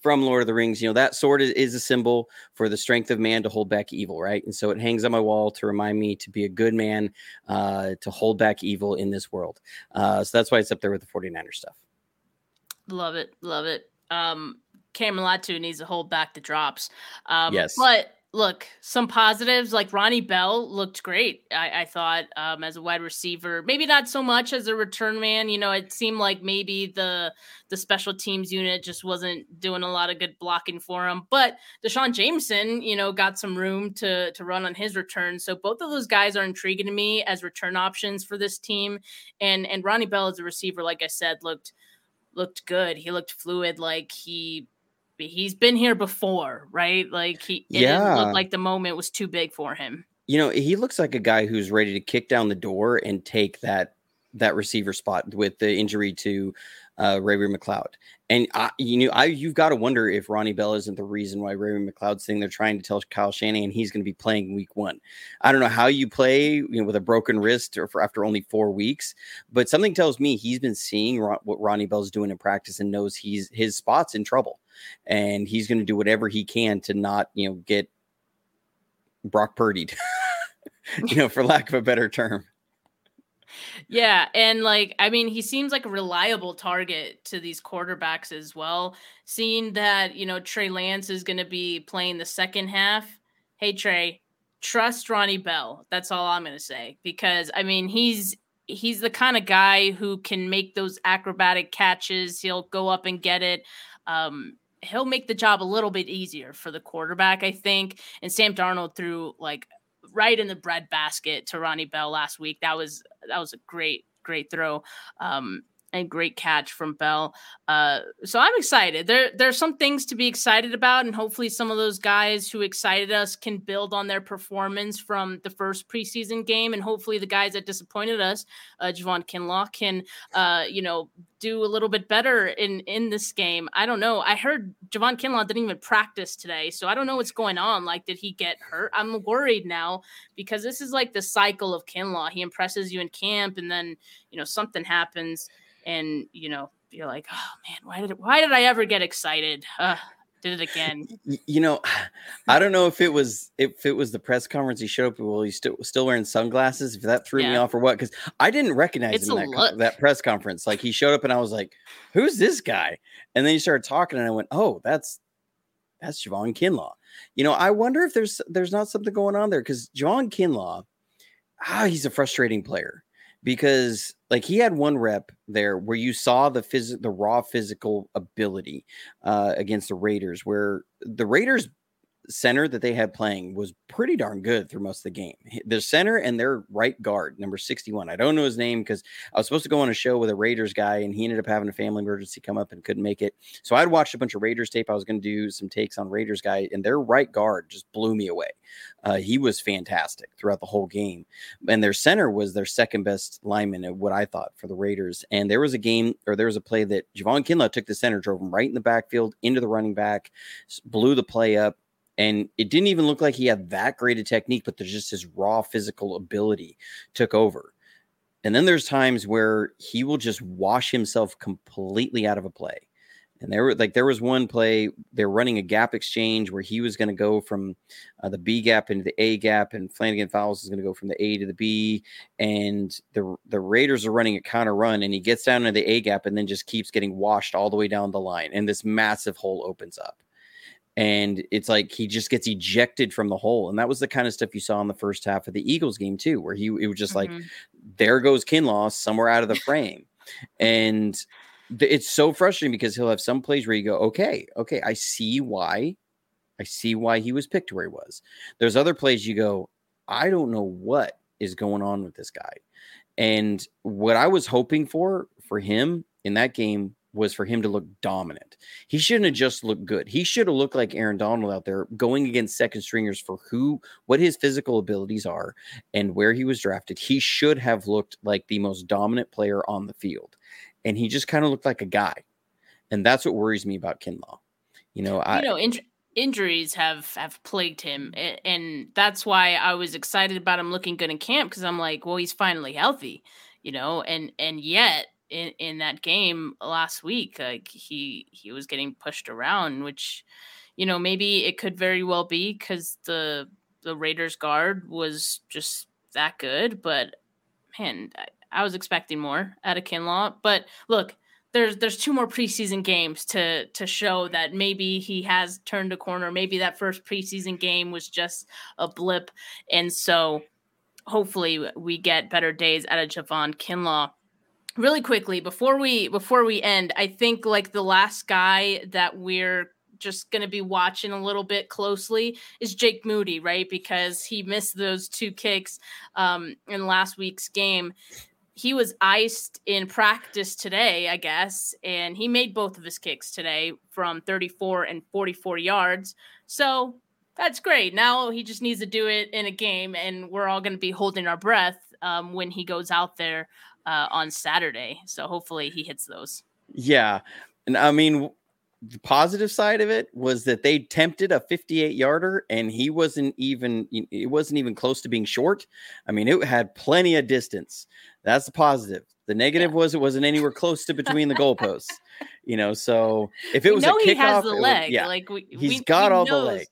from Lord of the Rings, you know that sword is, is a symbol for the strength of man to hold back evil, right? And so it hangs on my wall to remind me to be a good man, uh, to hold back evil in this world. Uh, so that's why it's up there with the 49er stuff. Love it, love it. Um, Cameron Latu needs to hold back the drops. Um, yes, but look, some positives like Ronnie Bell looked great. I, I thought um, as a wide receiver, maybe not so much as a return man. You know, it seemed like maybe the the special teams unit just wasn't doing a lot of good blocking for him. But Deshaun Jameson, you know, got some room to to run on his return. So both of those guys are intriguing to me as return options for this team. And and Ronnie Bell as a receiver, like I said, looked looked good. He looked fluid, like he he's been here before, right? Like he it yeah. didn't look like the moment was too big for him. You know, he looks like a guy who's ready to kick down the door and take that that receiver spot with the injury to uh, Ray McCloud. And I, you know, I you've got to wonder if Ronnie Bell isn't the reason why Ray McCloud's thing. They're trying to tell Kyle Shanahan he's going to be playing week one. I don't know how you play you know, with a broken wrist or for after only four weeks, but something tells me he's been seeing Ron, what Ronnie Bell's doing in practice and knows he's his spot's in trouble, and he's going to do whatever he can to not you know get Brock Purdy'd, *laughs* you know, for lack of a better term. Yeah, and like I mean, he seems like a reliable target to these quarterbacks as well. Seeing that you know Trey Lance is going to be playing the second half. Hey Trey, trust Ronnie Bell. That's all I'm going to say because I mean he's he's the kind of guy who can make those acrobatic catches. He'll go up and get it. Um, he'll make the job a little bit easier for the quarterback, I think. And Sam Darnold threw like right in the bread basket to Ronnie Bell last week. That was that was a great great throw. Um, and great catch from Bell. Uh, so I'm excited. There there's some things to be excited about, and hopefully some of those guys who excited us can build on their performance from the first preseason game, and hopefully the guys that disappointed us, uh, Javon Kinlaw, can uh, you know do a little bit better in in this game. I don't know. I heard Javon Kinlaw didn't even practice today, so I don't know what's going on. Like, did he get hurt? I'm worried now because this is like the cycle of Kinlaw. He impresses you in camp, and then you know something happens and you know you're like oh man why did why did i ever get excited? Uh, did it again. You know i don't know if it was if it was the press conference he showed up well he's still still wearing sunglasses if that threw yeah. me off or what because i didn't recognize it's him in that, that press conference. Like he showed up and i was like who's this guy? And then he started talking and i went oh that's that's Javon Kinlaw. You know, I wonder if there's there's not something going on there because Javon Kinlaw, ah, he's a frustrating player because like he had one rep there where you saw the phys- the raw physical ability uh, against the Raiders, where the Raiders center that they had playing was pretty darn good through most of the game. The center and their right guard, number 61. I don't know his name because I was supposed to go on a show with a Raiders guy and he ended up having a family emergency come up and couldn't make it. So I'd watched a bunch of Raiders tape. I was going to do some takes on Raiders guy and their right guard just blew me away. Uh, he was fantastic throughout the whole game. And their center was their second best lineman, at what I thought for the Raiders. And there was a game or there was a play that Javon Kinlaw took the center, drove him right in the backfield into the running back, blew the play up And it didn't even look like he had that great a technique, but there's just his raw physical ability took over. And then there's times where he will just wash himself completely out of a play. And there were like there was one play they're running a gap exchange where he was going to go from uh, the B gap into the A gap, and Flanagan Fowles is going to go from the A to the B, and the the Raiders are running a counter run, and he gets down into the A gap and then just keeps getting washed all the way down the line, and this massive hole opens up, and it's like he just gets ejected from the hole, and that was the kind of stuff you saw in the first half of the Eagles game too, where he it was just mm-hmm. like there goes Kinlaw somewhere out of the frame, and it's so frustrating because he'll have some plays where you go, okay, okay, I see why, I see why he was picked where he was. There's other plays you go, I don't know what is going on with this guy. And what I was hoping for for him in that game was for him to look dominant. He shouldn't have just looked good. He should have looked like Aaron Donald out there going against second stringers for who, what his physical abilities are and where he was drafted. He should have looked like the most dominant player on the field and he just kind of looked like a guy. And that's what worries me about Kinlaw. You know, I you know in- injuries have have plagued him, and that's why I was excited about him looking good in camp because I'm like, well, he's finally healthy, you know, and and yet in in that game last week, like he he was getting pushed around, which you know maybe it could very well be because the the Raiders guard was just that good, but man, I was expecting more out of Kinlaw. But look, there's there's two more preseason games to to show that maybe he has turned a corner. Maybe that first preseason game was just a blip, and so hopefully we get better days out of Javon Kinlaw. Really quickly before we before we end, I think like the last guy that we're just going to be watching a little bit closely is Jake Moody, right? Because he missed those two kicks um, in last week's game he was iced in practice today, I guess, and he made both of his kicks today from 34 and 44 yards. So that's great. Now he just needs to do it in a game, and we're all going to be holding our breath um, when he goes out there uh, on Saturday. So hopefully he hits those. Yeah. And I mean, the positive side of it was that they tempted a 58 yarder and he wasn't even it wasn't even close to being short i mean it had plenty of distance that's the positive the negative yeah. was it wasn't anywhere close to between the goalposts you know so if it was a kickoff, he has the leg was, yeah like we, he's we, got all knows. the leg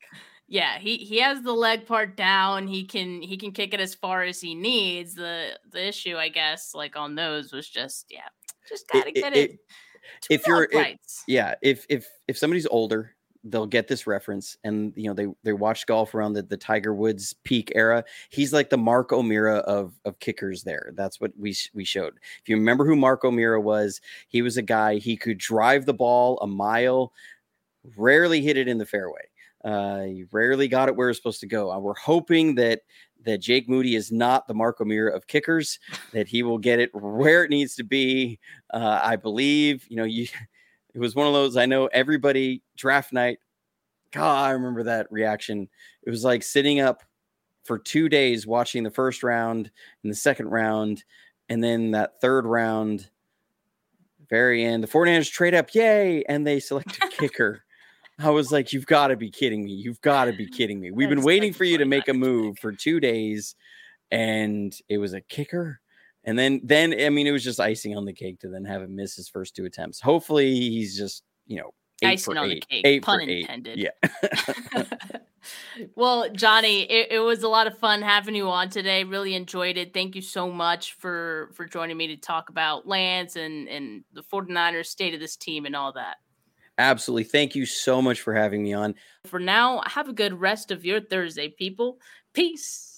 yeah he he has the leg part down. He can he can kick it as far as he needs. The the issue i guess like on those was just yeah just gotta it, get it, it if you're if, yeah if if if somebody's older they'll get this reference and you know they they watch golf around the, the tiger woods peak era. He's like the mark o'meara of of kickers there. That's what we we showed. If you remember who mark o'meara was he was a guy he could drive the ball a mile rarely hit it in the fairway uh, he rarely got it where it's supposed to go. Uh, we're hoping that that Jake Moody is not the Mark O'Meara of kickers, that he will get it where it needs to be. Uh, I believe, you know, you *laughs* it was one of those. I know everybody draft night. God, I remember that reaction. It was like sitting up for two days watching the first round and the second round, and then that third round, very end, the 49ers trade up, yay, and they select a *laughs* kicker. I was like, you've got to be kidding me. You've got to be *laughs* kidding me. We've been waiting for you to make a move for two days, and it was a kicker. And then, then I mean, it was just icing on the cake to then have him miss his first two attempts. Hopefully, he's just you know eight icing on eight, the cake, eight pun intended. Yeah. *laughs* *laughs* well, Jonny, it, it, was a lot of fun having you on today. Really enjoyed it. Thank you so much for for joining me to talk about Lance and and the 49ers state of this team and all that. Absolutely. Thank you so much for having me on. For now, have a good rest of your Thursday, people. Peace.